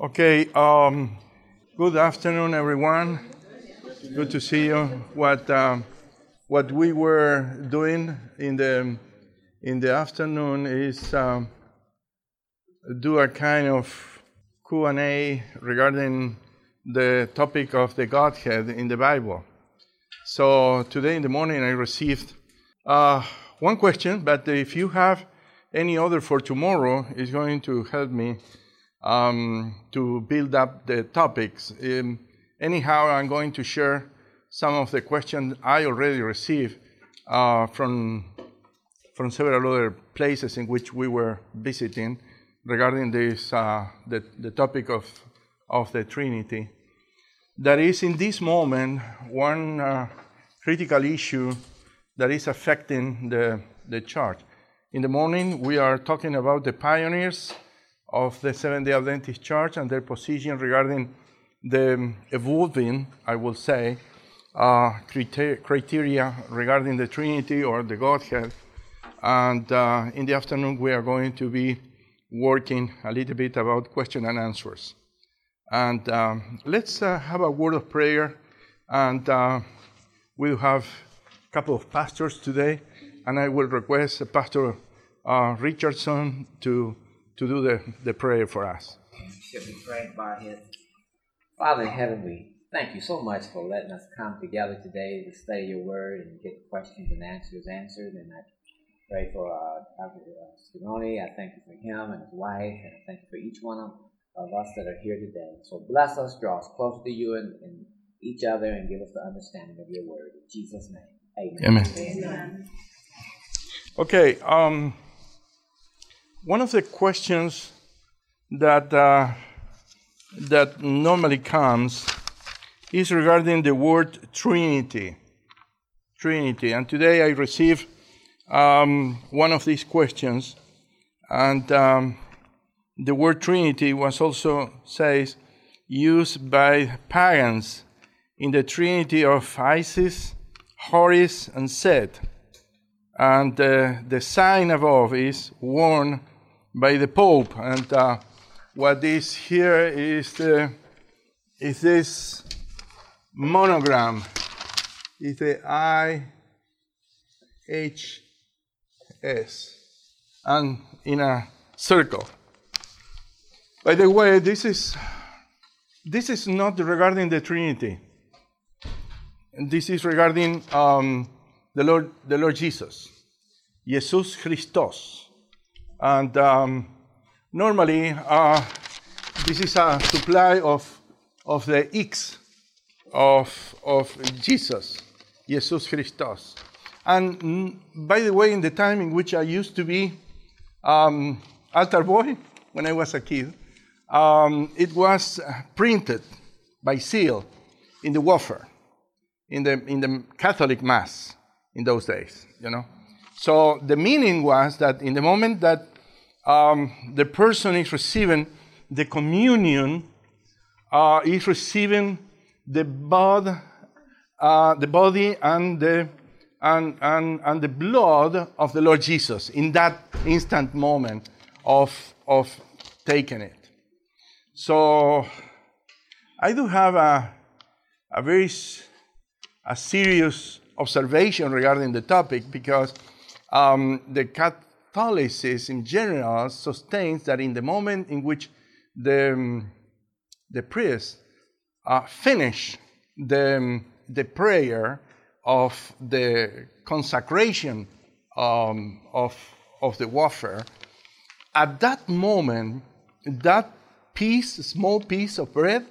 Okay, um, good afternoon, everyone. Good to see you. What um, what we were doing in the in the afternoon is um, do a kind of Q and A regarding the topic of the Godhead in the Bible. So today in the morning I received uh, one question, but if you have any other for tomorrow, it's going to help me um, to build up the topics. Um, anyhow, I'm going to share some of the questions I already received uh, from from several other places in which we were visiting regarding this uh, the, the topic of of the Trinity. That is, in this moment, one uh, critical issue that is affecting the, the church. In the morning, we are talking about the pioneers of the Seventh day Adventist Church and their position regarding the evolving, I will say, uh, criteria regarding the Trinity or the Godhead. And uh, in the afternoon, we are going to be working a little bit about question and answers. And um, let's uh, have a word of prayer. And uh, we'll have a couple of pastors today. And I will request Pastor uh, Richardson to, to do the, the prayer for us. Should we pray by his Father in heaven, we thank you so much for letting us come together today to study your word and get questions and answers answered. And I pray for uh, Dr. Scarone. I thank you for him and his wife, and I thank you for each one of, of us that are here today. So bless us, draw us closer to you and, and each other, and give us the understanding of your word. In Jesus' name, amen. Amen. amen. Okay. Um, one of the questions that uh, that normally comes is regarding the word Trinity. Trinity, and today I received um, one of these questions, and um, the word Trinity was also says used by pagans in the Trinity of Isis, Horus, and Set. And uh, the sign above is worn by the Pope. And uh, what is here is, the, is this monogram. It's the I H S and in a circle. By the way, this is this is not regarding the Trinity. This is regarding um, the Lord, the Lord Jesus, Jesus Christos, and um, normally uh, this is a supply of of the X of of Jesus, Jesus Christos. And mm, by the way, in the time in which I used to be um, altar boy when I was a kid, um, it was printed by seal in the wafer, in the, in the Catholic Mass in those days, you know. So the meaning was that in the moment that um, the person is receiving the communion, uh, is receiving the blood, uh, the body and the and, and, and the blood of the Lord Jesus in that instant moment of, of taking it. So I do have a, a very a serious observation regarding the topic because um, the Catholicism in general sustains that in the moment in which the, um, the priest uh, finish the, the prayer, of the consecration um, of, of the wafer, at that moment, that piece, small piece of bread,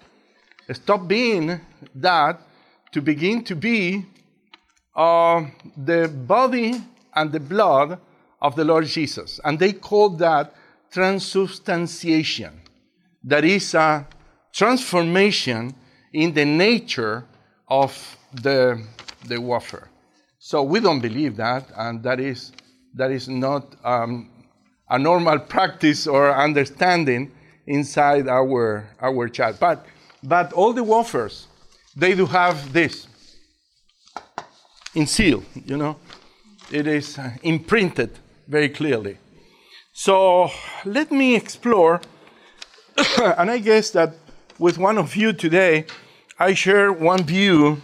stop being that to begin to be uh, the body and the blood of the Lord Jesus. And they call that transubstantiation. That is a transformation in the nature of the the wafer. So we don't believe that, and that is, that is not um, a normal practice or understanding inside our, our child. But, but all the wafers, they do have this in seal, you know. It is uh, imprinted very clearly. So let me explore and I guess that with one of you today, I share one view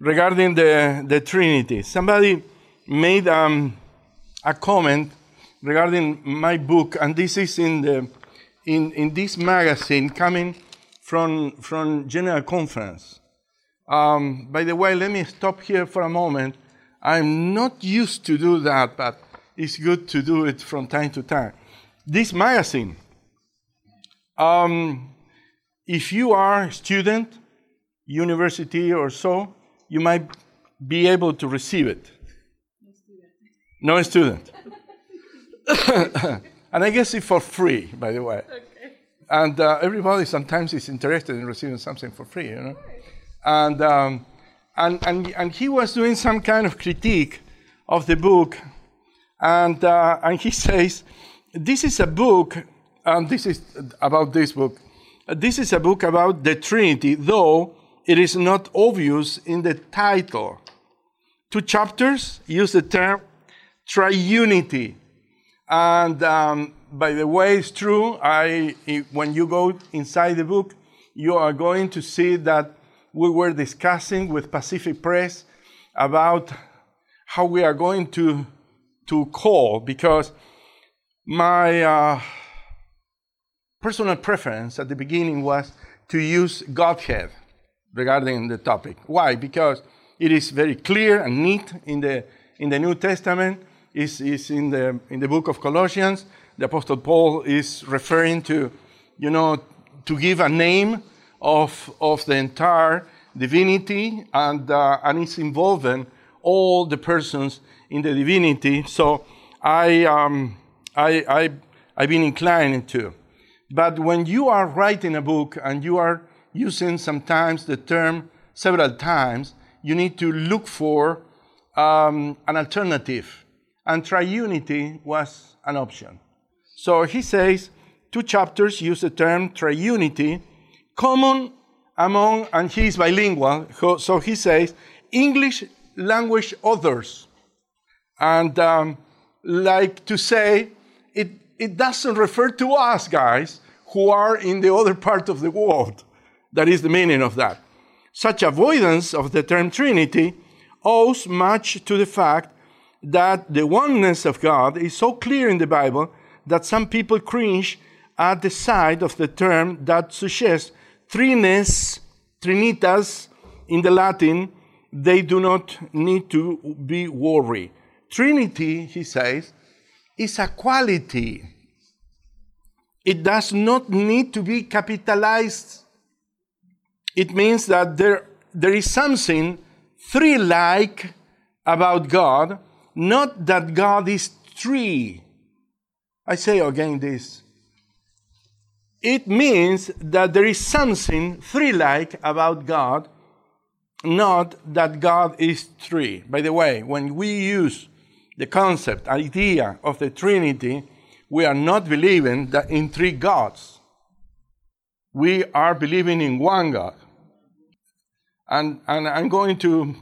regarding the, the Trinity. Somebody made um, a comment regarding my book, and this is in, the, in, in this magazine coming from, from General Conference. Um, by the way, let me stop here for a moment. I'm not used to do that, but it's good to do it from time to time. This magazine, um, if you are a student, university or so, you might be able to receive it. No student. No student. and I guess it's for free, by the way. Okay. And uh, everybody sometimes is interested in receiving something for free, you know. And, um, and, and, and he was doing some kind of critique of the book. And, uh, and he says, This is a book, and this is about this book. This is a book about the Trinity, though it is not obvious in the title. Two chapters use the term triunity. And um, by the way, it's true. I, when you go inside the book, you are going to see that we were discussing with Pacific Press about how we are going to, to call, because my uh, personal preference at the beginning was to use Godhead regarding the topic. Why? Because it is very clear and neat in the, in the New Testament, is is in, the, in the book of Colossians. The Apostle Paul is referring to, you know, to give a name of, of the entire divinity, and, uh, and it's involving all the persons in the divinity. So I, um, I, I, I've been inclined to. But when you are writing a book and you are using sometimes the term several times, you need to look for um, an alternative. And triunity was an option. So he says two chapters use the term triunity, common among, and he is bilingual, so he says English language authors. And um, like to say, it, it doesn't refer to us, guys, who are in the other part of the world. That is the meaning of that. Such avoidance of the term Trinity owes much to the fact that the oneness of God is so clear in the Bible that some people cringe at the sight of the term that suggests trines, trinitas in the Latin, they do not need to be worried. Trinity, he says, is a quality. It does not need to be capitalized it means that there, there is something three like about God, not that God is three. I say again this. It means that there is something three like about God, not that God is three. By the way, when we use the concept, idea of the Trinity, we are not believing that in three gods. We are believing in one God. And, and I'm going to,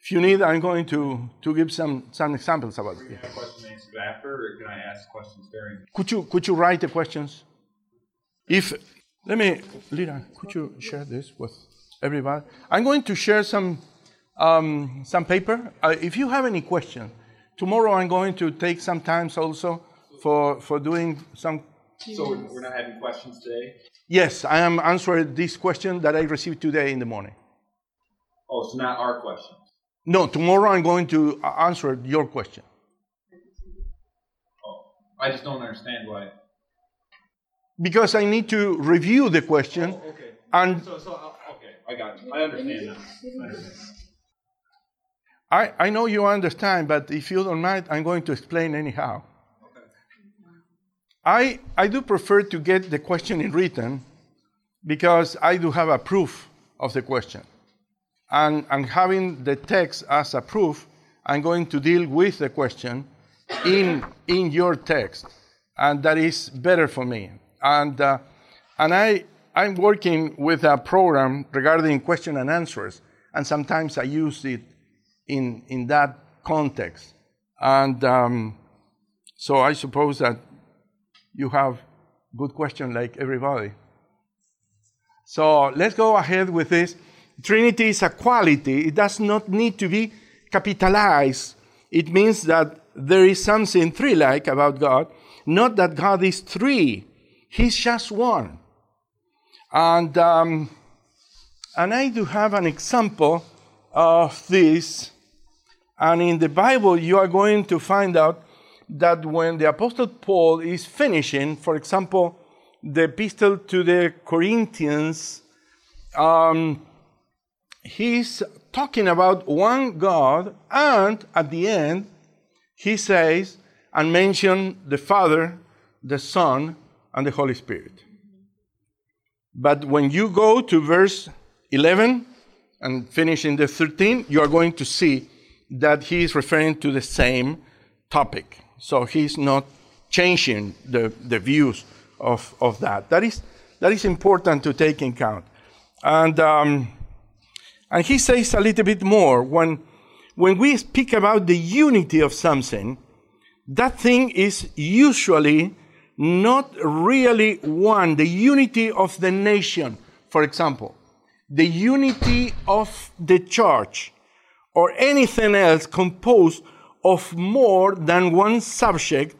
if you need, I'm going to, to give some, some examples about it. Have questions answered after, can I ask questions during? Could you, could you write the questions? If, let me, Lita, could you share this with everybody? I'm going to share some, um, some paper. Uh, if you have any question, tomorrow I'm going to take some time also for, for doing some. So we're not having questions today? Yes, I am answering this question that I received today in the morning. Oh, it's not our questions. No, tomorrow I'm going to answer your question. Oh, I just don't understand why. Because I need to review the question. Oh, okay. And so, so uh, okay, I got you. I understand now. I. I, I know you understand, but if you don't mind, I'm going to explain anyhow. Okay. I, I do prefer to get the question in written because I do have a proof of the question and, and having the text as a proof, I'm going to deal with the question in, in your text. And that is better for me. And, uh, and I, I'm working with a program regarding question and answers. And sometimes I use it in, in that context. And um, so I suppose that you have Good question, like everybody. So let's go ahead with this. Trinity is a quality, it does not need to be capitalized. It means that there is something three like about God, not that God is three, He's just one. And, um, and I do have an example of this. And in the Bible, you are going to find out that when the Apostle Paul is finishing, for example, the epistle to the Corinthians, um, he's talking about one God, and at the end, he says and mentions the Father, the Son, and the Holy Spirit. But when you go to verse 11 and finish in the 13, you are going to see that he is referring to the same topic. So he's not changing the, the views of, of that. That is, that is important to take in count. And, um, and he says a little bit more. When, when we speak about the unity of something, that thing is usually not really one. The unity of the nation, for example, the unity of the church, or anything else composed of more than one subject,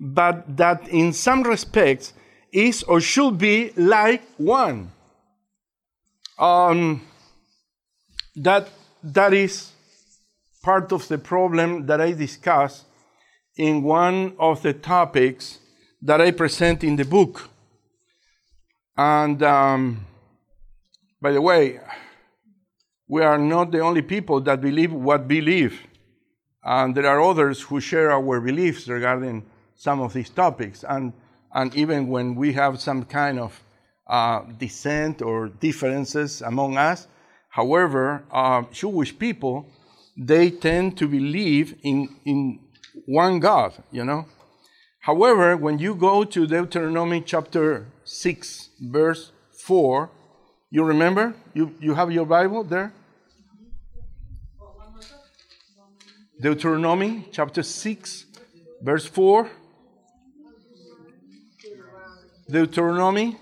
but that in some respects is or should be like one. Um, that, that is part of the problem that I discuss in one of the topics that I present in the book. And um, by the way, we are not the only people that believe what believe. And there are others who share our beliefs regarding some of these topics. And, and even when we have some kind of uh, dissent or differences among us, however, uh, Jewish people, they tend to believe in, in one God, you know. However, when you go to Deuteronomy chapter 6, verse 4, you remember? You, you have your Bible there? Deuteronomy chapter 6, verse 4. Deuteronomy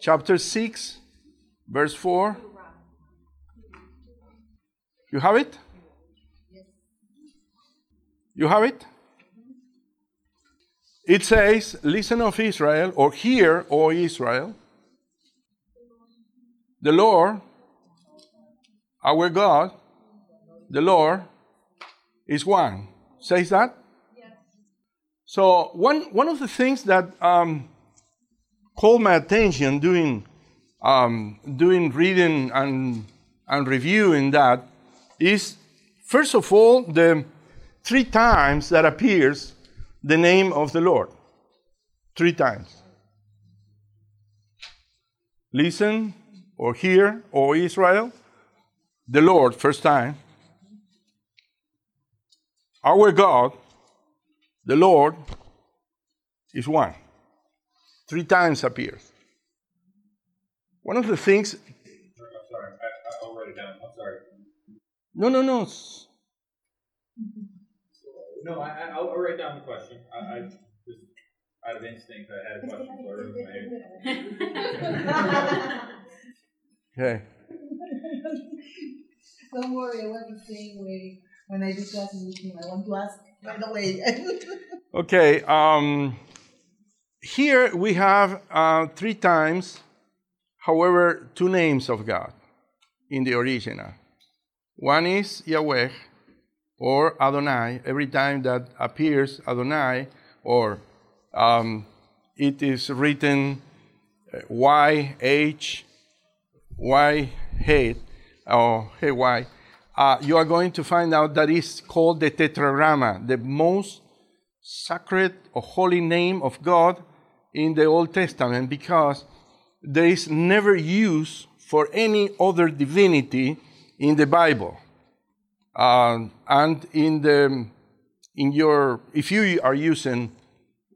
chapter 6, verse 4. You have it? You have it? It says, Listen of Israel, or hear, O Israel, the Lord, our God, the Lord, is one. Says that? Yes. So, one, one of the things that um, called my attention doing, um, doing reading and, and reviewing that is, first of all, the three times that appears the name of the Lord. Three times. Listen or hear, O Israel, the Lord, first time. Our God, the Lord, is one. Three times appears. One of the things. I'm sorry, I, will write it down. I'm sorry. No, no, no. No, I, I, will write down the question. I, I just out of instinct, I had a question for her. okay. Don't worry, I was the same way when I did classes with him. I want to ask right away. okay. Um, here we have uh, three times, however, two names of God in the original. One is Yahweh, or Adonai, every time that appears Adonai, or um, it is written Y H Y H or Hey Y, uh, you are going to find out that is called the Tetragramma, the most sacred or holy name of God in the Old Testament, because there is never use for any other divinity in the Bible. Uh, and in the in your if you are using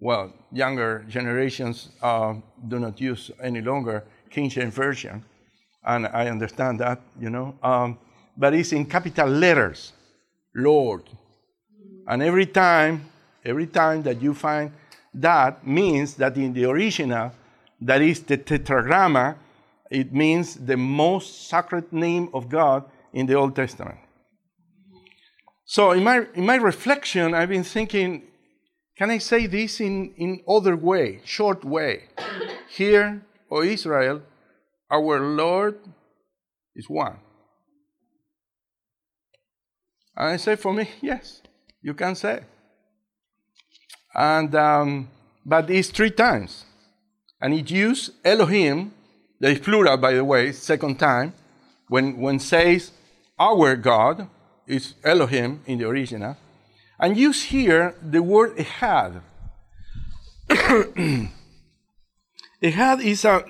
well younger generations uh, do not use any longer King James version, and I understand that you know, um, but it's in capital letters, Lord, and every time every time that you find that means that in the original, that is the tetragramma, it means the most sacred name of God in the Old Testament. So in my, in my reflection, I've been thinking, can I say this in, in other way, short way? Here, O Israel, our Lord is one. And I say for me, yes, you can say. And um, but it's three times, and it used Elohim. That is plural, by the way, second time. When when says our God is Elohim in the original, and use here the word Ehad. Ehad is a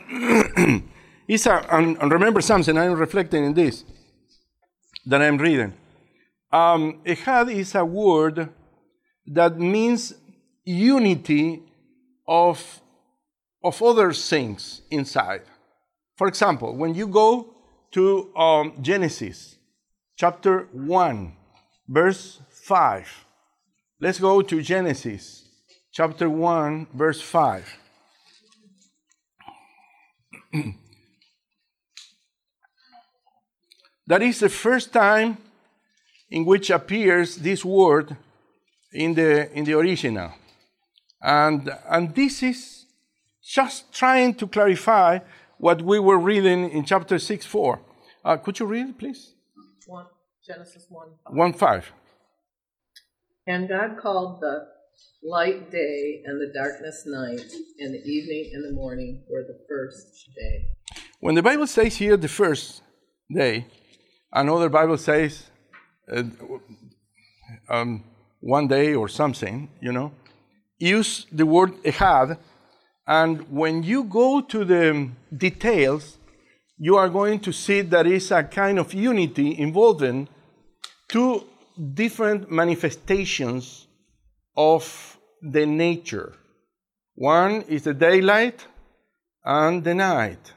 is a and, and remember something. I'm reflecting in this that I'm reading. Um, Ehad is a word that means unity of, of other things inside. For example, when you go to um, Genesis chapter 1, verse 5, let's go to Genesis chapter 1, verse 5. that is the first time in which appears this word in the, in the original. And, and this is just trying to clarify what we were reading in chapter 6 4. Uh, could you read please? 1, Genesis 1. 1 5. And God called the light day and the darkness night, and the evening and the morning were the first day. When the Bible says here the first day, another Bible says uh, um, one day or something, you know, use the word ehad, and when you go to the details, you are going to see that is a kind of unity involving two different manifestations of the nature. One is the daylight and the night.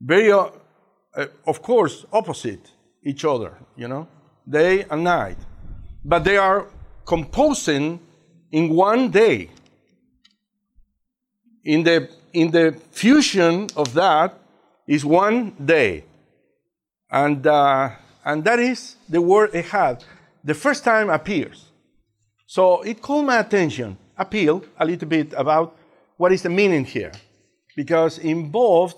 Very, uh, uh, of course, opposite each other, you know, day and night. But they are composing in one day. In the, in the fusion of that is one day. And, uh, and that is the word ehad. The first time appears. So it called my attention, appeal a little bit about what is the meaning here. Because involved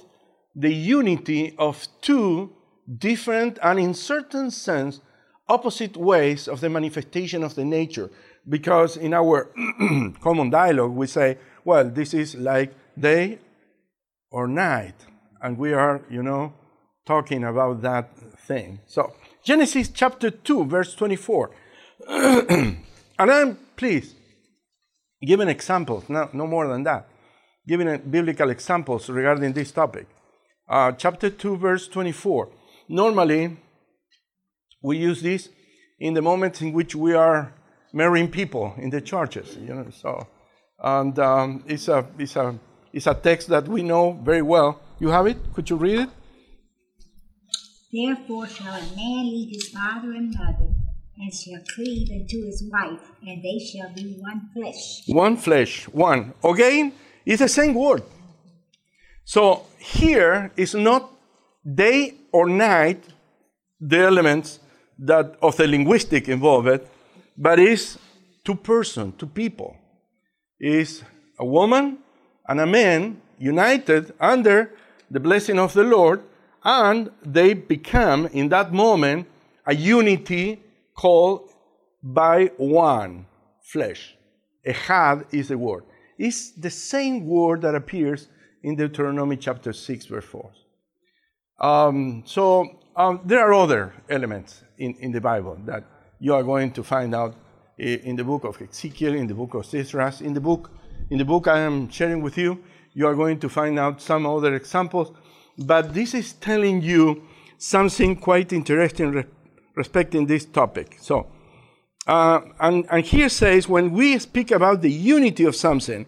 the unity of two different and in certain sense opposite ways of the manifestation of the nature because in our common dialogue we say, well, this is like day or night, and we are, you know, talking about that thing. So, Genesis chapter 2, verse 24. and I'm, please, giving examples, no, no more than that, giving biblical examples regarding this topic. Uh, chapter 2, verse 24. Normally, we use this in the moments in which we are marrying people in the churches, you know. So, and um, it's a it's a it's a text that we know very well. You have it? Could you read it? Therefore shall a man leave his father and mother, and shall cleave unto his wife, and they shall be one flesh. One flesh, one. Again, it's the same word. So here is not day or night, the elements that of the linguistic involved, but is two person, two people. Is a woman and a man united under the blessing of the Lord, and they become in that moment a unity called by one flesh. Ehad is the word. It's the same word that appears in Deuteronomy chapter 6, verse 4. Um, so um, there are other elements in, in the Bible that you are going to find out in the book of Ezekiel, in the book of Esdras, in the book, in the book I am sharing with you. You are going to find out some other examples, but this is telling you something quite interesting re- respecting this topic. So, uh, and, and here says when we speak about the unity of something,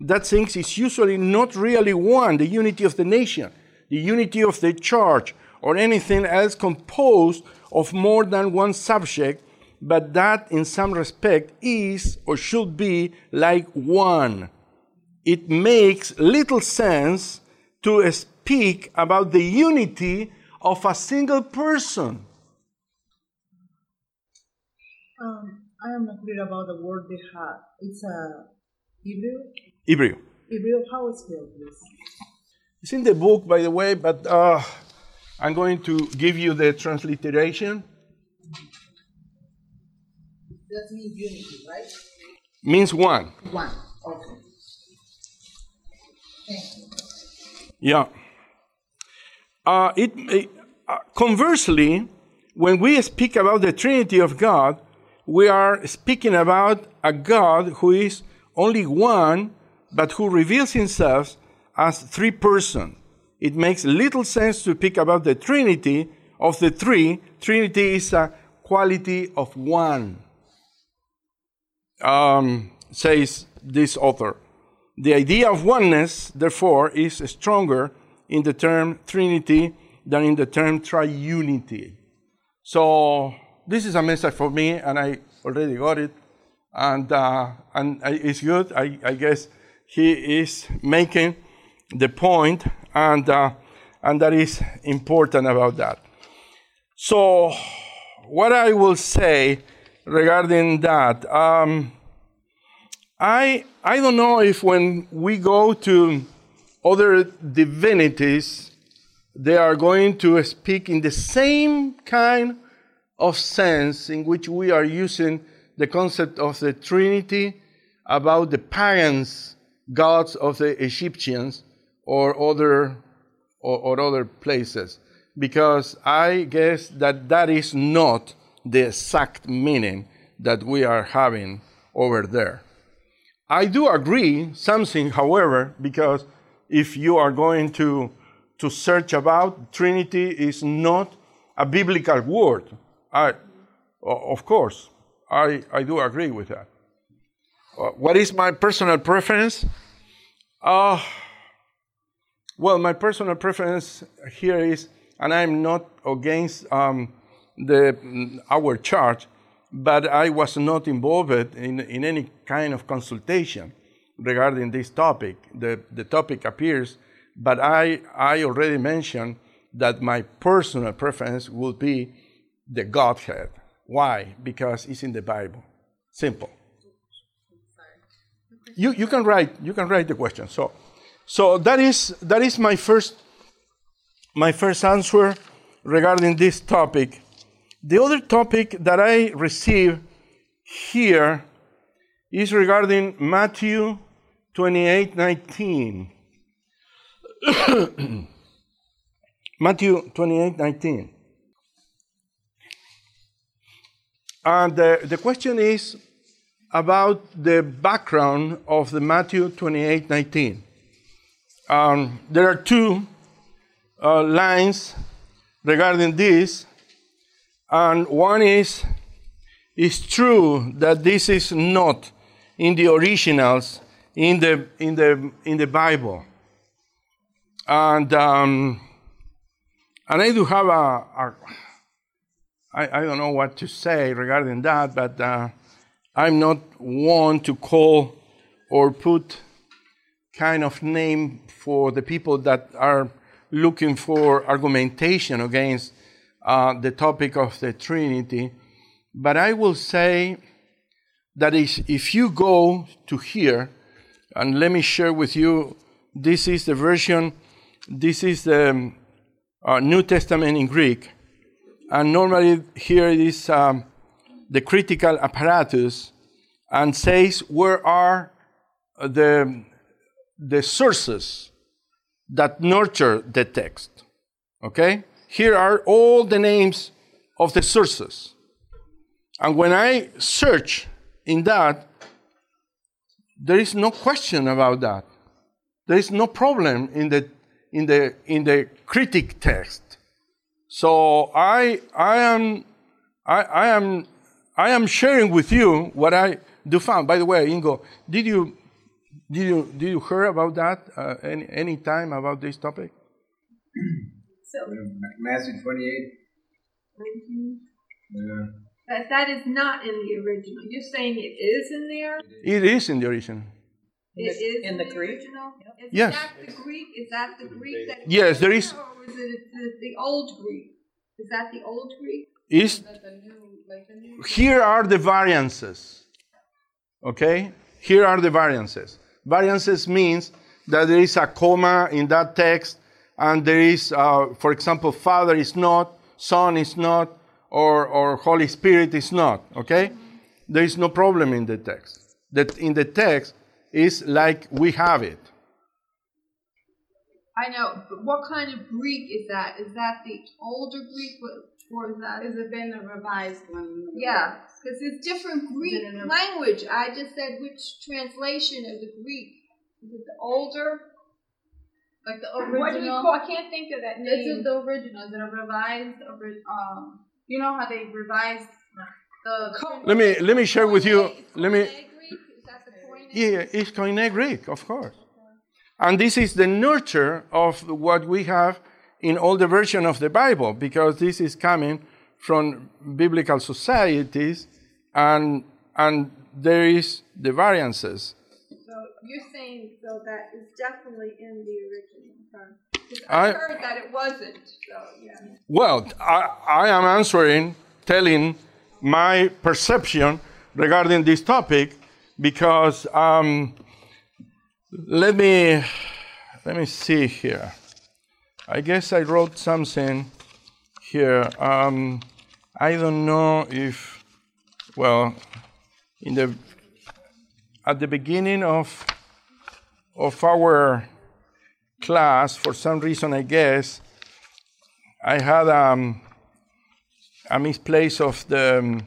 that thing is usually not really one, the unity of the nation, the unity of the church, or anything else composed of more than one subject but that in some respect is or should be like one. It makes little sense to speak about the unity of a single person. Um, I am not clear about the word they have. It's a Hebrew. Hebrew. Hebrew, how it's spelled, please? It's in the book, by the way, but uh, I'm going to give you the transliteration. That means unity, right? Means one. One. Okay. Thank you. Yeah. Uh, it, uh, conversely, when we speak about the Trinity of God, we are speaking about a God who is only one, but who reveals himself as three persons. It makes little sense to speak about the Trinity of the three. Trinity is a quality of one, um, says this author. The idea of oneness, therefore, is stronger in the term Trinity than in the term triunity. So this is a message for me, and I already got it, and uh, and it's good. I, I guess he is making the point, and uh, and that is important about that. So, what I will say regarding that, um, I I don't know if when we go to other divinities, they are going to speak in the same kind of sense in which we are using the concept of the Trinity about the pagans gods of the Egyptians or other or, or other places because I guess that that is not the exact meaning that we are having over there. I do agree something, however, because if you are going to to search about Trinity is not a biblical word. I, of course, I, I do agree with that. Uh, what is my personal preference? Uh, well, my personal preference here is, and I'm not against um, the, our church, but I was not involved in, in any kind of consultation regarding this topic. The, the topic appears, but I, I already mentioned that my personal preference would be the Godhead. Why? Because it's in the Bible. Simple. You, you can write you can write the question. So so that is that is my first my first answer regarding this topic. The other topic that I received here is regarding Matthew 28 19. Matthew 28 19. And the, the question is about the background of the Matthew 28 19. Um, there are two uh, lines regarding this, and one is it's true that this is not in the originals in the in the in the Bible, and um, and I do have a, a I, I don't know what to say regarding that, but uh, I'm not one to call or put kind of name for the people that are looking for argumentation against uh, the topic of the Trinity. But I will say that is, if you go to here, and let me share with you, this is the version, this is the uh, New Testament in Greek. And normally here it is um, the critical apparatus and says where are the, the sources that nurture the text. Okay? Here are all the names of the sources. And when I search in that, there is no question about that. There is no problem in the, in the, in the critic text. So I, I, am, I, I, am, I am sharing with you what I do found. By the way, Ingo, did you, did you, did you hear about that uh, any, any time about this topic? So, Matthew 28. Yeah. That that is not in the original. You're saying it is in there? It is in the original. In the- in the Greek? original? Is Yes. that the Greek? Is that the Greek that Yes, there is- Or is it the, the old Greek? Is that the old Greek? Is Like the new, like the new. here are the variances. Okay? Here are the variances. Variances means that there is a comma in that text, and there is, uh, for example, Father is not, Son is not, or, or Holy Spirit is not. Okay? There is no problem in the text. That in the text is like we have it. I know, but what kind of Greek is that? Is that the older Greek, or- or is that? Has it been a revised one? Yeah, because it's different Greek Is it in language. I just said which translation of the Greek. Is it the older? Like the original? What do you original. call? I can't think of that This name. is the original. Is it a revised? ori- Um, you know how they revised the. Let me let me share with you. Let me. Koine Greek? Is that the Koine? Yeah, it's Koine Greek, of course. And this is the nurture of what we have in all the version of the Bible, because this is coming from biblical societies, and and there is the variances. So you're saying so that is definitely in the original. huh? I- heard that it wasn't. So yeah. Well, I, I am answering, telling my perception regarding this topic, because um, let me let me see here. I guess I wrote something here. Um, I don't know if, well, in the at the beginning of of our class, for some reason, I guess, I had um, a misplace of the. um,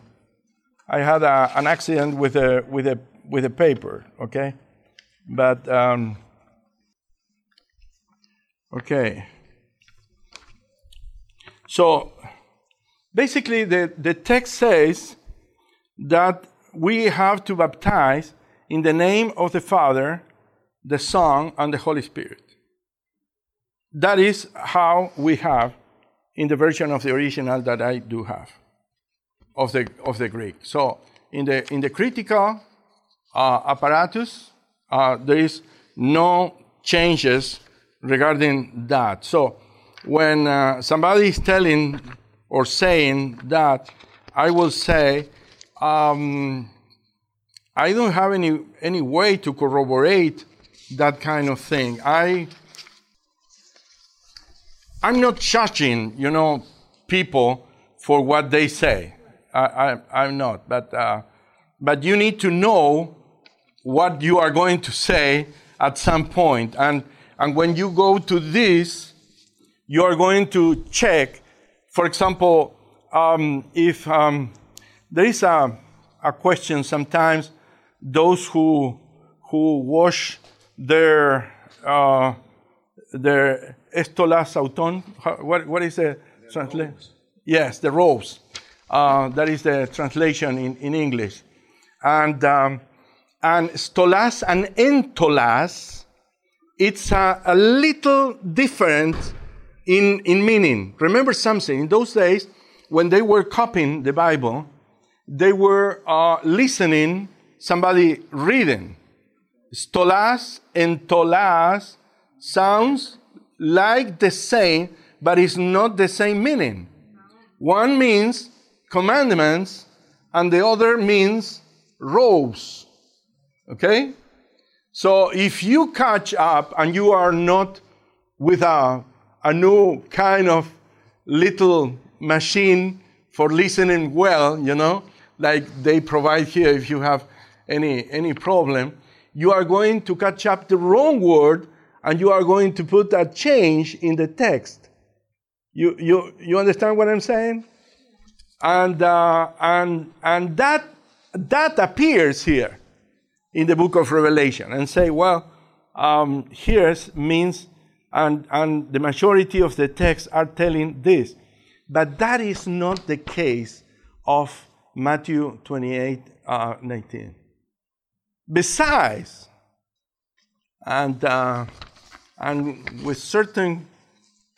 I had a, an accident with a with a with a paper. Okay, but um, okay. So basically, the the text says that we have to baptize in the name of the Father, the Son, and the Holy Spirit. That is how we have in the version of the original that I do have of the of the Greek. So in the in the critical uh, apparatus, uh, there is no changes regarding that. So when uh, somebody is telling or saying that, I will say. Um, I don't have any any way to corroborate that kind of thing. I I'm not judging, you know, people for what they say. I, am not, but uh, but you need to know what you are going to say at some point, and and when you go to this, you are going to check. For example, um, if um, there is a a question sometimes those who who wash their uh, their estolas auton. What what is the translation? Yes, the robes. Uh, that is the translation in, in English. And um, and stolas and entolas, it's a, a little different in in meaning. Remember something. In those days, when they were copying the Bible, they were uh, listening somebody reading. Stolas and tolas sounds like the same, but it's not the same meaning. One means commandments, and the other means robes. Okay? So if you catch up and you are not with a, a new kind of little machine for listening well, you know, like they provide here if you have any, any problem, you are going to catch up the wrong word and you are going to put a change in the text. You, you, you understand what I'm saying? And, uh, and, and that, that appears here in the book of Revelation and say, well, um, here means, and, and the majority of the texts are telling this. But that is not the case of Matthew 28 uh, 19. Besides, and, uh, and with certain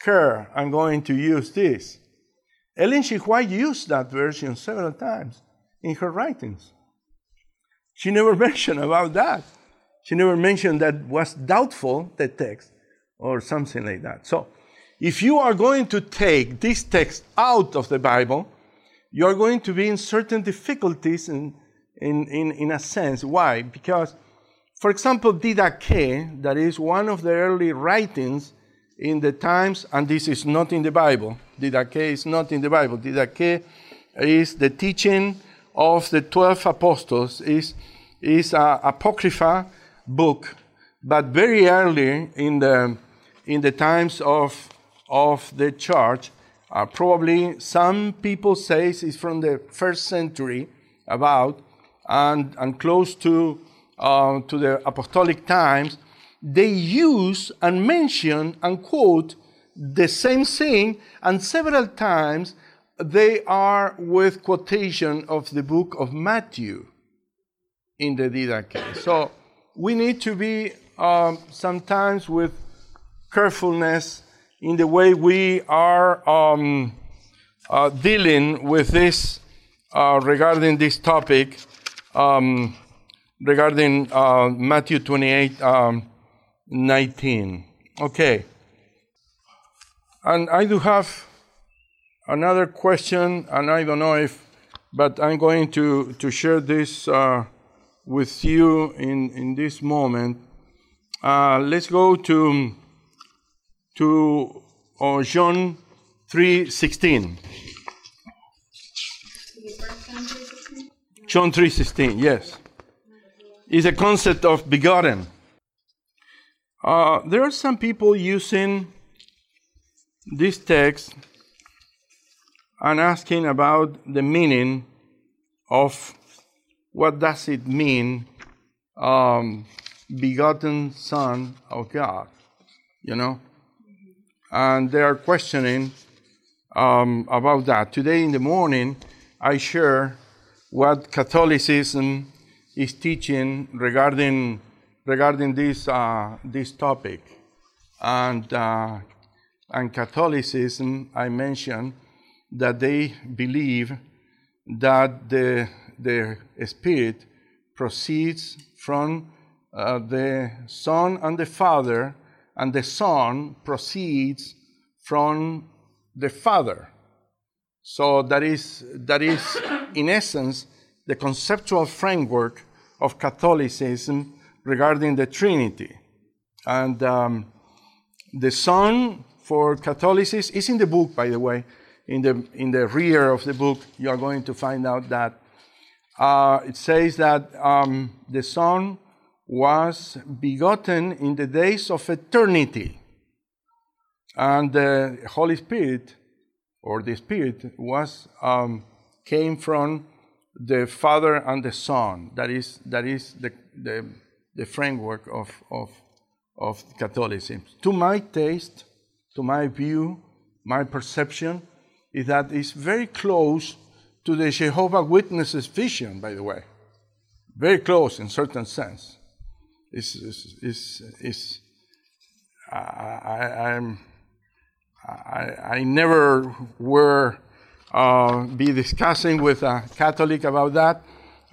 care, I'm going to use this. Ellen G. White used that version several times in her writings. She never mentioned about that. She never mentioned that was doubtful, the text, or something like that. So, if you are going to take this text out of the Bible, you are going to be in certain difficulties in, in, in, in a sense. Why? Because, for example, Didache, that is one of the early writings in the times, and this is not in the Bible. Didache is not in the Bible. Didache is the teaching of the 12 apostles, is, is a apocrypha book, but very early in the, in the times of, of the church, uh, probably some people say it's from the first century about, and, and close to, uh, to the apostolic times, they use and mention and quote the same thing, and several times they are with quotation of the book of Matthew in the Didache. So we need to be um, sometimes with carefulness in the way we are um, uh, dealing with this uh, regarding this topic, um, regarding uh, Matthew 28. Um, 19. Okay. And I do have another question, and I don't know if, but I'm going to, to share this uh, with you in, in this moment. Uh, let's go to, to uh, John 3.16. John 3.16, yes. Is a concept of begotten. Uh, there are some people using this text and asking about the meaning of what does it mean um, begotten son of god you know and they are questioning um, about that today in the morning i share what catholicism is teaching regarding regarding this, uh, this topic. And, uh, and Catholicism, I mentioned that they believe that the, the Spirit proceeds from uh, the Son and the Father, and the Son proceeds from the Father. So that is, that is, in essence, the conceptual framework of Catholicism regarding the Trinity. And um, the Son for Catholicism is in the book, by the way. In the, in the rear of the book, you are going to find out that uh, it says that um, the Son was begotten in the days of eternity. And the Holy Spirit, or the Spirit, was um, came from the Father and the Son. That is, that is the, the the framework of, of, of Catholicism. To my taste, to my view, my perception, is that it's very close to the Jehovah Witnesses vision, by the way. Very close in certain sense. It's, it's, it's, it's I, I, I, I never were uh, be discussing with a Catholic about that,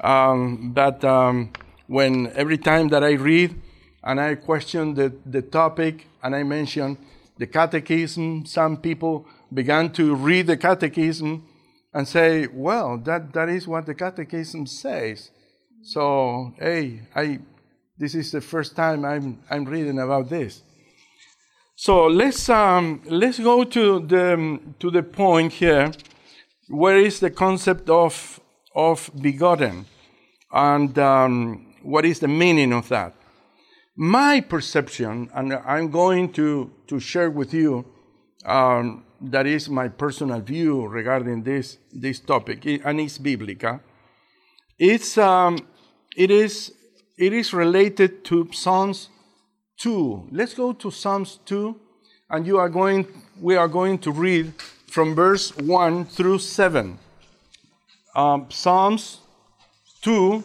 um, but um, when every time that I read and I question the, the topic and I mention the catechism, some people began to read the catechism and say, well, that, that is what the catechism says. So, hey, I, this is the first time I'm, I'm reading about this. So let's, um, let's go to the, to the point here. Where is the concept of, of begotten? And um, what is the meaning of that? My perception, and I'm going to, to share with you, um, that is my personal view regarding this, this topic, and it's biblical. It's, um, it, is, it is related to Psalms 2. Let's go to Psalms 2, and you are going, we are going to read from verse 1 through 7. Um, Psalms 2,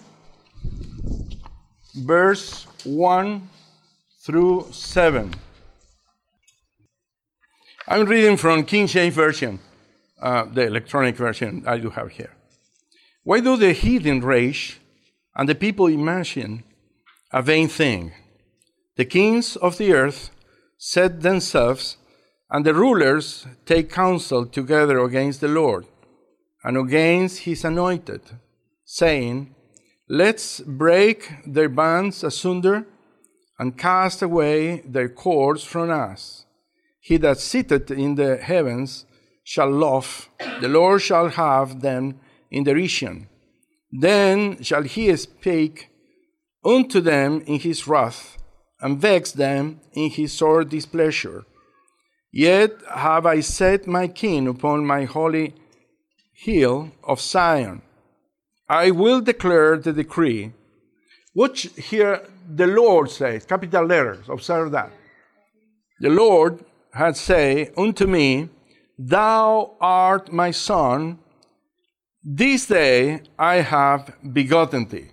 verse 1 through 7. I'm reading from King James Version. uh, the electronic version I do have here. Why do the heathen rage and the people imagine a vain thing? The kings of the earth set themselves, and the rulers take counsel together against the Lord and against his anointed, saying, Let's break their bands asunder and cast away their cords from us. He that sitteth in the heavens shall laugh, the Lord shall have them in derision. Then shall he speak unto them in his wrath, and vex them in his sore displeasure. Yet have I set my king upon my holy hill of Zion. I will declare the decree. which here, the Lord says, capital letters, observe that. The Lord had said unto me, Thou art my son, this day I have begotten thee.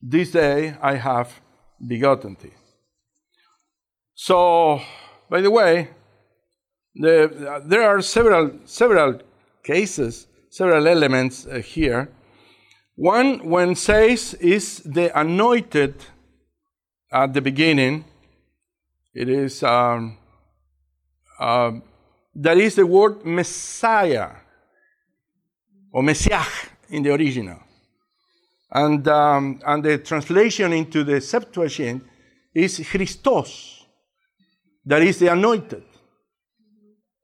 This day I have begotten thee. So, by the way, the, there are several, several cases, several elements uh, here. One, when says is the anointed at the beginning, it is, um, uh, that is the word Messiah or Messiah in the original. And, um, and the translation into the Septuagint is Christos, that is the anointed.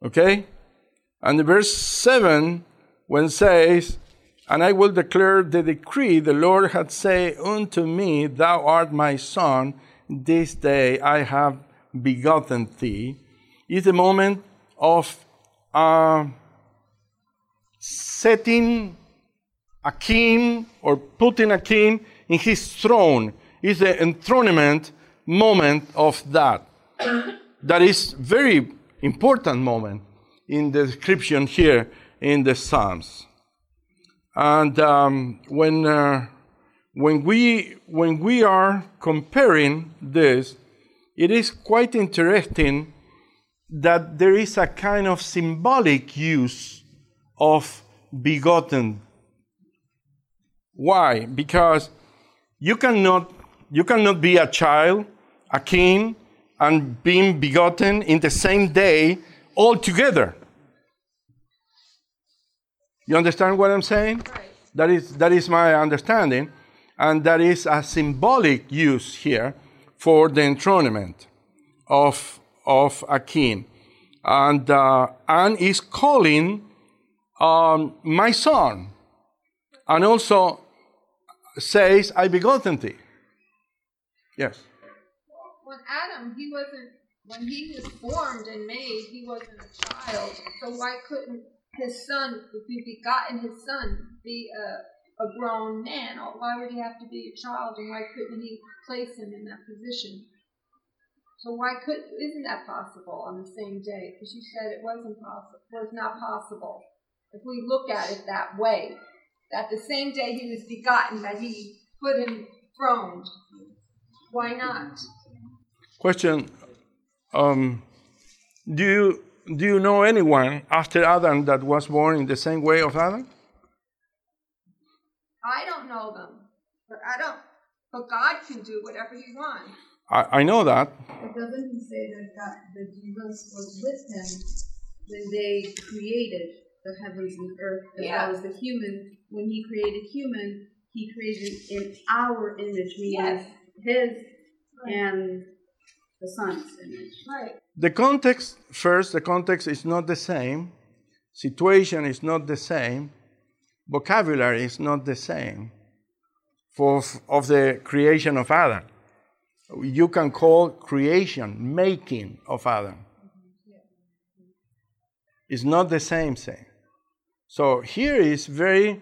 Okay? And the verse 7, when says, And I will declare the decree the Lord had said unto me, Thou art my son, this day I have begotten thee, is the moment of uh, setting a king or putting a king in his throne. Is the enthronement moment of that. That is very important moment in the description here in the Psalms. And um, when uh, when we when we are comparing this, it is quite interesting that there is a kind of symbolic use of begotten. Why? Because you cannot you cannot be a child, a king, and being begotten in the same day all together. You understand what I'm saying? Right. That is that is my understanding, and that is a symbolic use here for the enthronement of of a king, and uh, and is calling um, my son, and also says, "I begotten thee." Yes. When Adam, he wasn't, when he was formed and made, he wasn't a child. So why couldn't his son, if he begotten his son, be a, a grown man? Why would he have to be a child? And why couldn't he place him in that position? So why could isn't that possible on the same day? Because you said it wasn't possible, was not possible. If we look at it that way, that the same day he was begotten, that he put him throned. Why not? Question: um, Do you do you know anyone after Adam that was born in the same way of Adam? I don't know them, but I don't. But God can do whatever He wants. I, I know that. But doesn't he say that God, that Jesus was with him when they created the heavens and earth? That Yeah. that was the human. When he created human, he created in our image, meaning Yes. his and the son's image. Right. The context first. The context is not the same. Situation is not the same. Vocabulary is not the same. For of the creation of Adam, you can call creation making of Adam. It's not the same thing. So here is very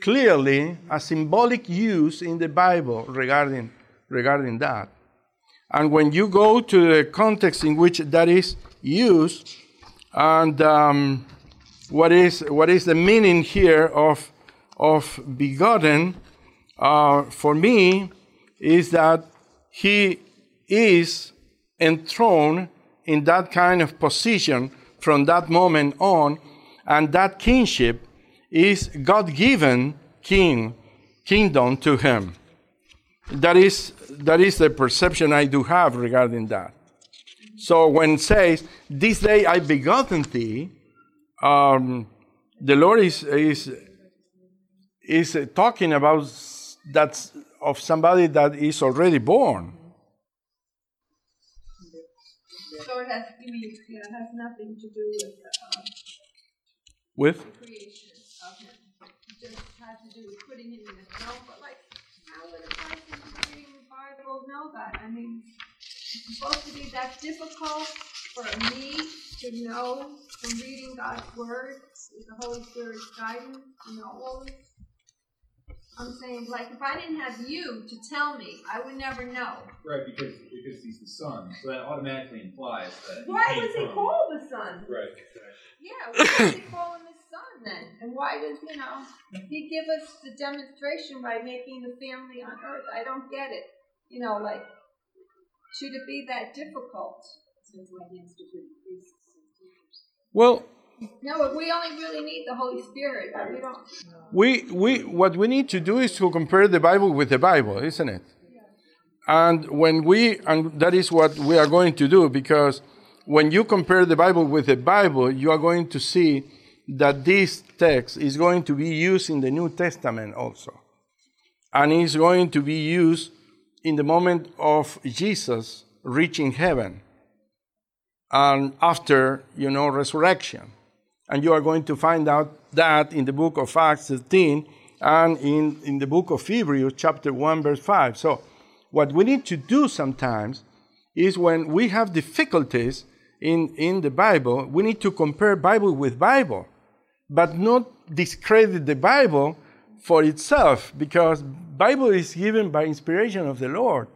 clearly a symbolic use in the Bible regarding, regarding that. And when you go to the context in which that is used, and um, what, is, what is the meaning here of, of begotten, uh, for me, is that he is enthroned in that kind of position from that moment on and that kingship is God-given king kingdom to him. That is that is the perception I do have regarding that. So when it says, "This day I begotten thee," um, the Lord is is is talking about that of somebody that is already born. So it has, mean, yeah, it has nothing to do with uh, With the creation of him. It just has to do with putting him in a throne. But like, how would a person reading the know that? I mean, it's supposed to be that difficult for me to know from reading God's word with the Holy Spirit's guidance, you know, all this. I'm saying, like, if I didn't have you to tell me, I would never know. Right, because because he's the son, so that automatically implies that. Why was he from- called the son? Right. Yeah, why does he call him his son then? And why does, you know, he give us the demonstration by making the family on earth? I don't get it. You know, like, should it be that difficult? well, No, we only really need the Holy Spirit. We don't. we, we, what we need to do is to compare the Bible with the Bible, isn't it? And when we, and that is what we are going to do, because when you compare the Bible with the Bible, you are going to see that this text is going to be used in the New Testament also. And is going to be used in the moment of Jesus reaching heaven and after, you know, resurrection. And you are going to find out that in the book of Acts 13 and in, in the book of Hebrews, chapter 1, verse 5. So, what we need to do sometimes is when we have difficulties in, in the Bible, we need to compare Bible with Bible, but not discredit the Bible for itself, because Bible is given by inspiration of the Lord.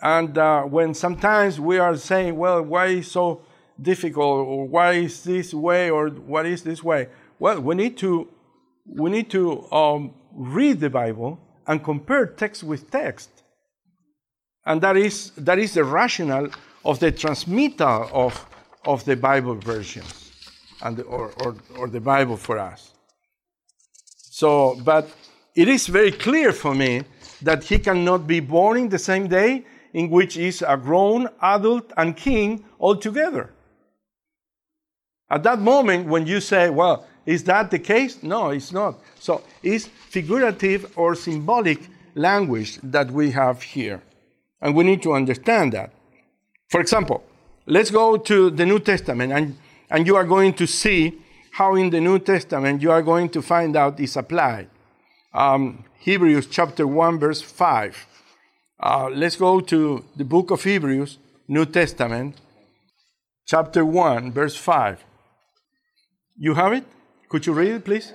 And uh, when sometimes we are saying, well, why is so difficult, or why is this way, or what is this way? Well, we need to we need to um, read the Bible and compare text with text, and that is that is the rationale of the transmitter of of the Bible versions, and the, or, or or the Bible for us. So, but it is very clear for me that he cannot be born in the same day in which is a grown adult and king all together. At that moment, when you say, well, is that the case? No, it's not. So it's figurative or symbolic language that we have here. And we need to understand that. For example, let's go to the New Testament, and, and you are going to see how in the New Testament you are going to find out is applied. Um, Hebrews chapter 1, verse 5. Uh, let's go to the book of Hebrews, New Testament, chapter 1, verse 5. You have it? Could you read it, please?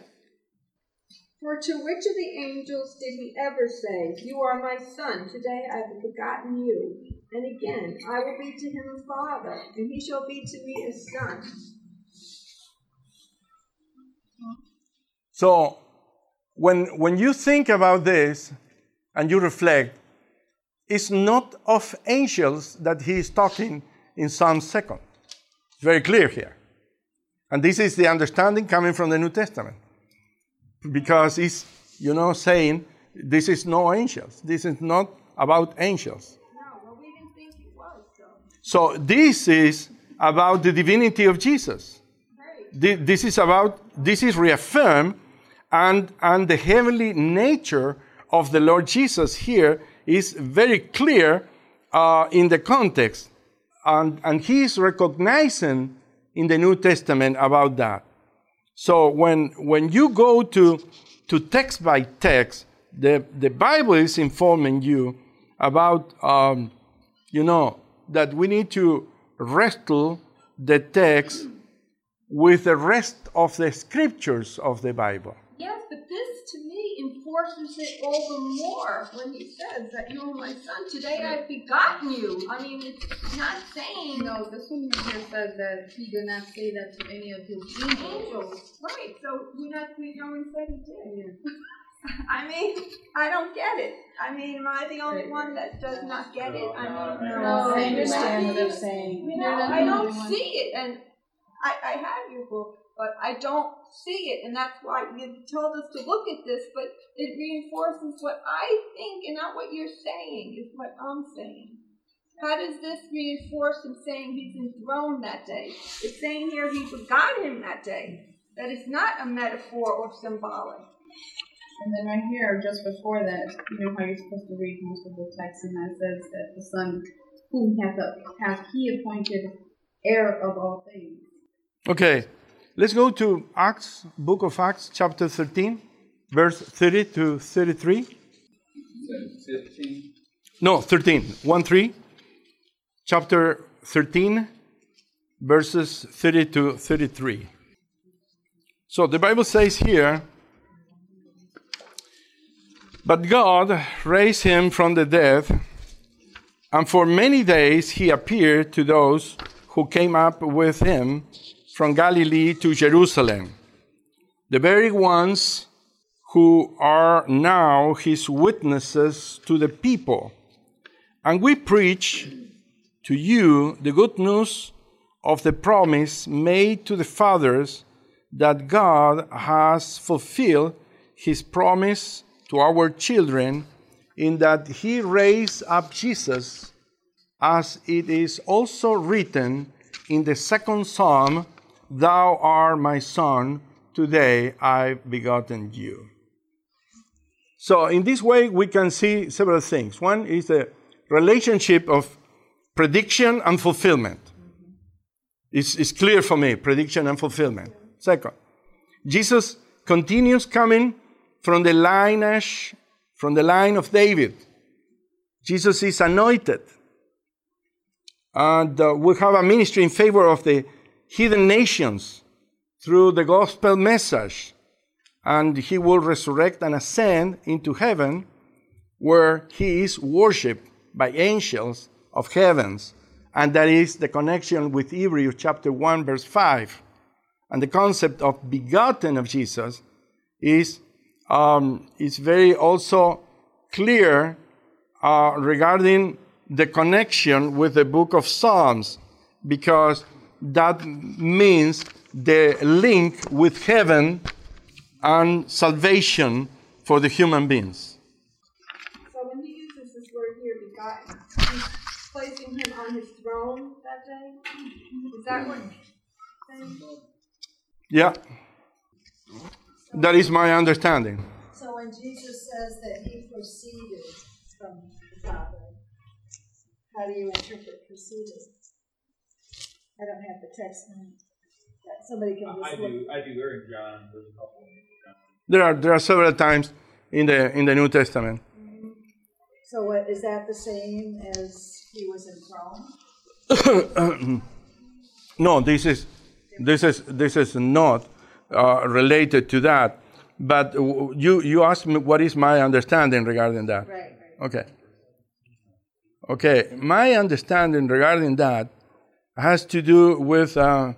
For to which of the angels did he ever say, You are my son, today I have begotten you? And again, I will be to him a father, and he shall be to me a son. So, when, when you think about this and you reflect, it's not of angels that he is talking in Psalm 2nd. It's very clear here. And this is the understanding coming from the New Testament. Because it's, you know, saying this is no angels. This is not about angels. No, well, we didn't think he was, so. So this is about the divinity of Jesus. Right. Thi- This is about, this is reaffirmed, and, and the heavenly nature of the Lord Jesus here is very clear uh, in the context. And, and he is recognizing in the New Testament about that. So when, when you go to, to text by text, the, the Bible is informing you about, um, you know, that we need to wrestle the text with the rest of the scriptures of the Bible. Yes, but this to me enforces it all the more when he says that you are my son. Today I've begotten you. I mean, it's not saying No, this one here says that he did not say that to any of his angels. angels. Right, so we're not, we, no one said he did. I mean, I don't get it. I mean, am I the only one that does not get it? I mean, No, I understand what they're saying. saying. You know, I don't see it, and I, I have your book, but I don't see it, and that's why you told us to look at this, but it reinforces what I think and not what you're saying, is what I'm saying. How does this reinforce him saying he's enthroned that day? It's saying here he forgot him that day. That is not a metaphor or symbolic. And then right here, just before that, you know how you're supposed to read most of the text, and that says that the Son, whom hath, hath he appointed heir of all things. Okay, let's go to Acts, book of Acts, chapter 13, verse 30 to 33. 15. No, 13, 1 3. Chapter 13, verses 30 to 33. So the Bible says here, but God raised him from the dead, and for many days he appeared to those who came up with him from Galilee to Jerusalem, the very ones who are now his witnesses to the people. And we preach to you the good news of the promise made to the fathers that God has fulfilled his promise to our children in that he raised up Jesus, as it is also written in the second psalm Thou art my son, today I've begotten you. So, in this way, we can see several things. One is the relationship of prediction and fulfillment. It's, it's clear for me prediction and fulfillment. Second, Jesus continues coming from the lineage, from the line of David. Jesus is anointed. And uh, we have a ministry in favor of the hidden nations through the gospel message. And he will resurrect and ascend into heaven where he is worshiped by angels of heavens. And that is the connection with Hebrews chapter 1, verse 5. And the concept of begotten of Jesus is, um, is very also clear uh, regarding the connection with the book of Psalms, because that means the link with heaven and salvation for the human beings. So when he uses this word here, begotten, he's placing him on his throne that day? Is that what? Yeah. That is my understanding. So when Jesus says that he proceeded from the Father, how do you interpret proceeded? I don't have the text. now. That Somebody can I look. do. I do. They're in John. There's a couple. There are, there are several times in the, in the New Testament. So what, is that the same as he was enthroned? no, this is, this is, this is not uh, related to that. But w- you, you asked me what is my understanding regarding that. Right. Okay. Okay, my understanding regarding that has to do with uh,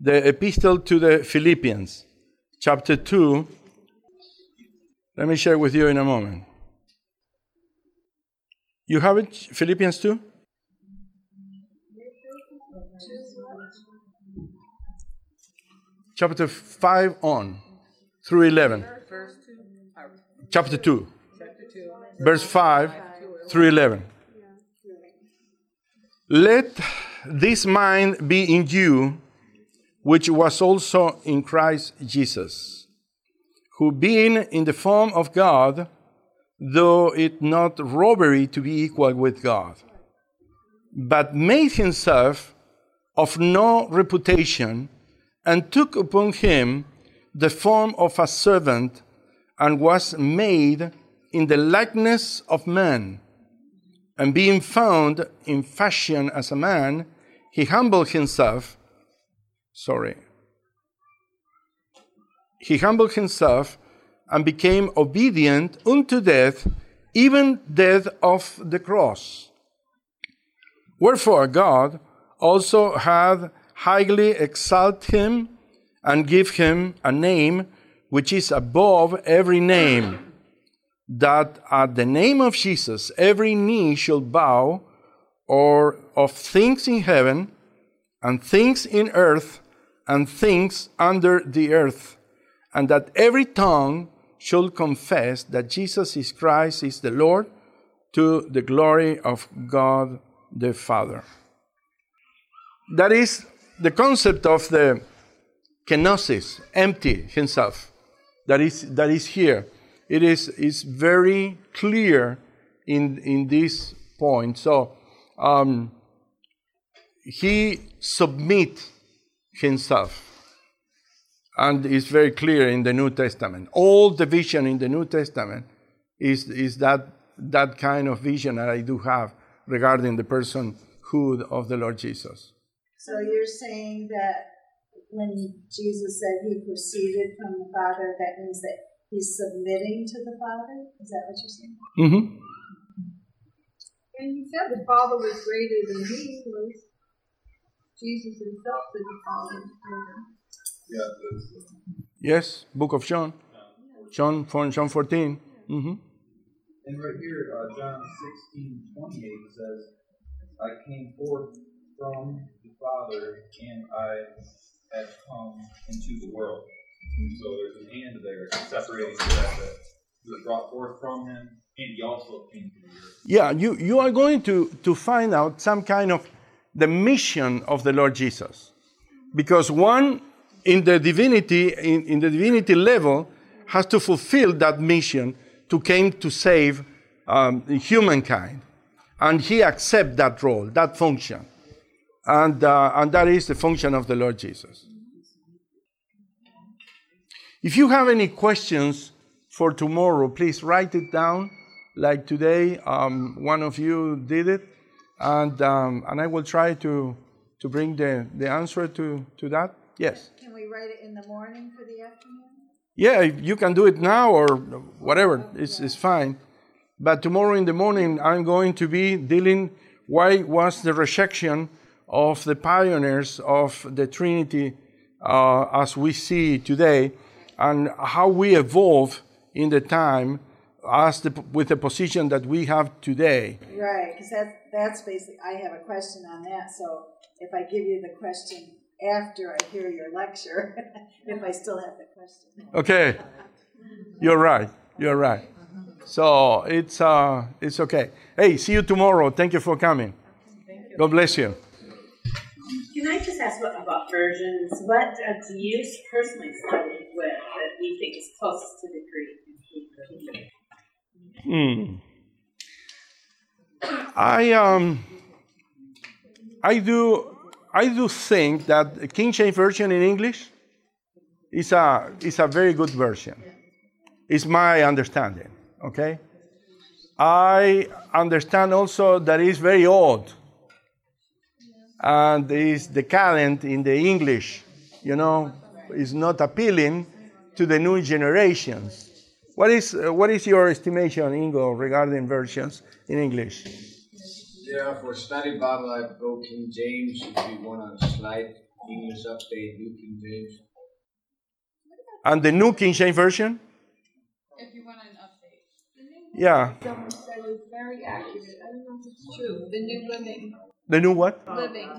the epistle to the Philippians, chapter 2. Let me share with you in a moment. You have it, Philippians 2? Chapter 5 on through 11. Verse 2, uh, Chapter 2, chapter 2. verse 5 through 11. Let this mind be in you, which was also in Christ Jesus, who being in the form of God, though it not robbery to be equal with God, but made himself of no reputation, and took upon him the form of a servant, and was made in the likeness of man. And being found in fashion as a man, he humbled himself. Sorry. He humbled himself and became obedient unto death, even death of the cross. Wherefore God also hath highly exalted him and give him a name which is above every name that at the name of Jesus every knee shall bow, or of things in heaven, and things in earth, and things under the earth, and that every tongue shall confess that Jesus is Christ is the Lord to the glory of God the Father. That is the concept of the kenosis, empty himself, that is, that is here. It is, is very clear in, in this point. So um, he submit himself. And it's very clear in the New Testament. All the vision in the New Testament is, is that, that kind of vision that I do have regarding the personhood of the Lord Jesus. So you're saying that when Jesus said he proceeded from the Father, that means that he's submitting to the Father? Is that what you're saying? Mm-hmm. And he said the Father was greater than he was. Jesus himself said the Father was greater. Yes, Book of John. John, John 14. Mm-hmm. And right here, uh, John 16, 28 says, I came forth from the Father, and I have come into the world. So there's an and there separating the fact that he was brought forth from him, and he also came to the earth. Yeah, you, you are going to, to find out some kind of the mission of the Lord Jesus. Because one in the divinity, in, in the divinity level, has to fulfill that mission to came to save um, humankind. And he accepts that role, that function. And, uh, and that is the function of the Lord Jesus. If you have any questions for tomorrow, please write it down. Like today, um, one of you did it, and, um, and I will try to, to bring the, the answer to, to that. Yes? Can we write it in the morning for the afternoon? Yeah, you can do it now or whatever, it's, it's fine. But tomorrow in the morning, I'm going to be dealing why was the rejection of the pioneers of the Trinity uh, as we see today, and how we evolve in the time as the, with the position that we have today. Right, because that, that's basically, I have a question on that. So if I give you the question after I hear your lecture, if I still have the question. Okay, you're right. You're right. So it's uh, it's okay. Hey, see you tomorrow. Thank you for coming. God bless you. Can I just ask what, about versions? What uh, do you personally study with you think is closest to the Greek? Hmm. I um I do I do think that the King James version in English is a is a very good version. It's my understanding. Okay. I understand also that it's very old and is decadent in the English. You know, is not appealing to the new generations. What is, uh, what is your estimation, Ingo, regarding versions in English? Yeah, for study Bible, I go King James. If you want a slight English update, do King James. And the new King James Version? If you want an update. Yeah. Someone said it was very accurate. I don't know if it's true. The New Living. The new what? Living.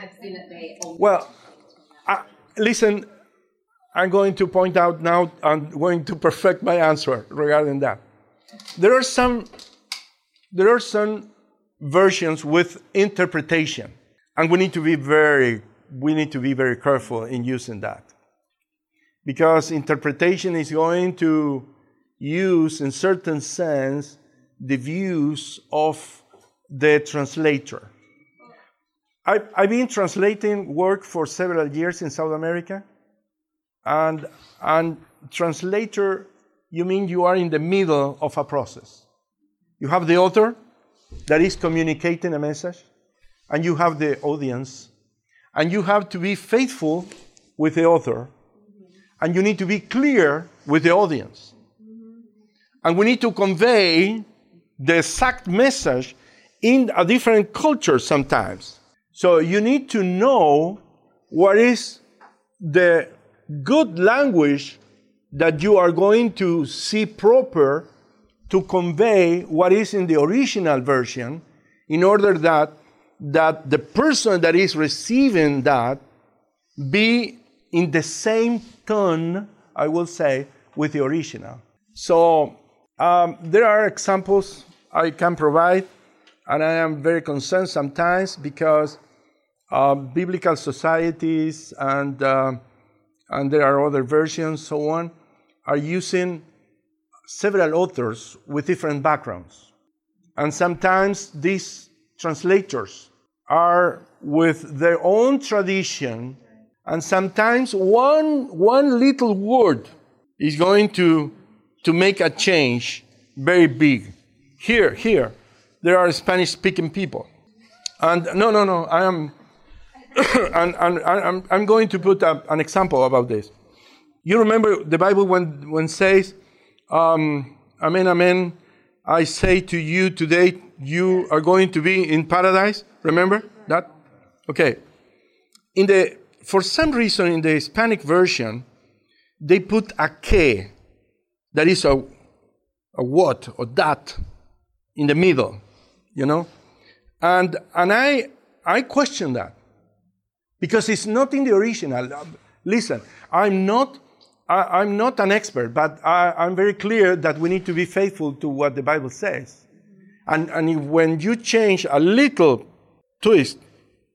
I've seen it they Well, I, listen, I'm going to point out now, I'm going to perfect my answer regarding that. There are some, there are some versions with interpretation, and we need to be very, we need to be very careful in using that, because interpretation is going to use, in certain sense, the views of the translator. I, I've been translating work for several years in South America. And, and translator, you mean you are in the middle of a process. You have the author that is communicating a message, and you have the audience, and you have to be faithful with the author, and you need to be clear with the audience. And we need to convey the exact message in a different culture sometimes. So you need to know what is the good language that you are going to see proper to convey what is in the original version in order that that the person that is receiving that be in the same tone, I will say, with the original. So um, there are examples I can provide, and I am very concerned sometimes because uh, biblical societies and uh, and there are other versions, so on, are using several authors with different backgrounds, and sometimes these translators are with their own tradition, and sometimes one one little word is going to to make a change very big. Here, here, there are Spanish speaking people. And no, no, no, I am, and, and, I'm, I'm going to put a, an example about this. You remember the Bible when, when says, um, Amen, Amen, I say to you today, you are going to be in paradise. Remember that? Okay. In the, for some reason, in the Hispanic version, they put a que, that is a, a what or that in the middle, you know? And, and I, I question that because it's not in the original. Listen, I'm not, I, am not an expert, but I, I'm very clear that we need to be faithful to what the Bible says. And, and when you change a little twist,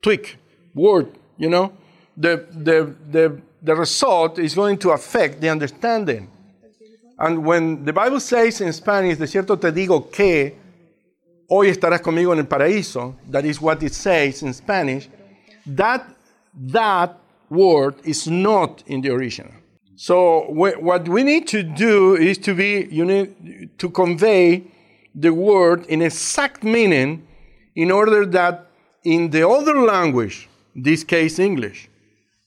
tweak, word, you know, the, the, the, the result is going to affect the understanding. And when the Bible says in Spanish, de cierto te digo que hoy estarás conmigo en el paraíso, that is what it says in Spanish, that, that word is not in the original. So what we need to do is to be, you need to convey the word in exact meaning in order that in the other language, this case English,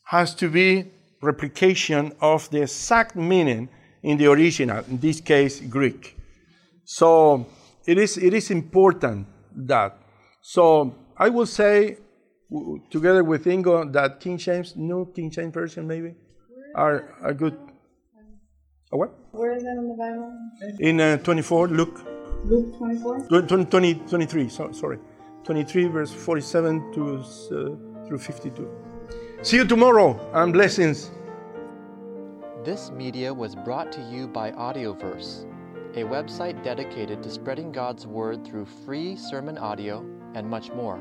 has to be replication of the exact meaning in the original, in this case, Greek. So it is, it is important that. So I will say, together with Ingo, that King James, New King James Version maybe, are, are good. A what? Where is that in the Bible? In uh, 24, Luke. Luke 24? 20, 20 23, so, sorry. 23, verse 47 to, uh, through 52. See you tomorrow and blessings. This media was brought to you by Audioverse, a website dedicated to spreading God's Word through free sermon audio and much more.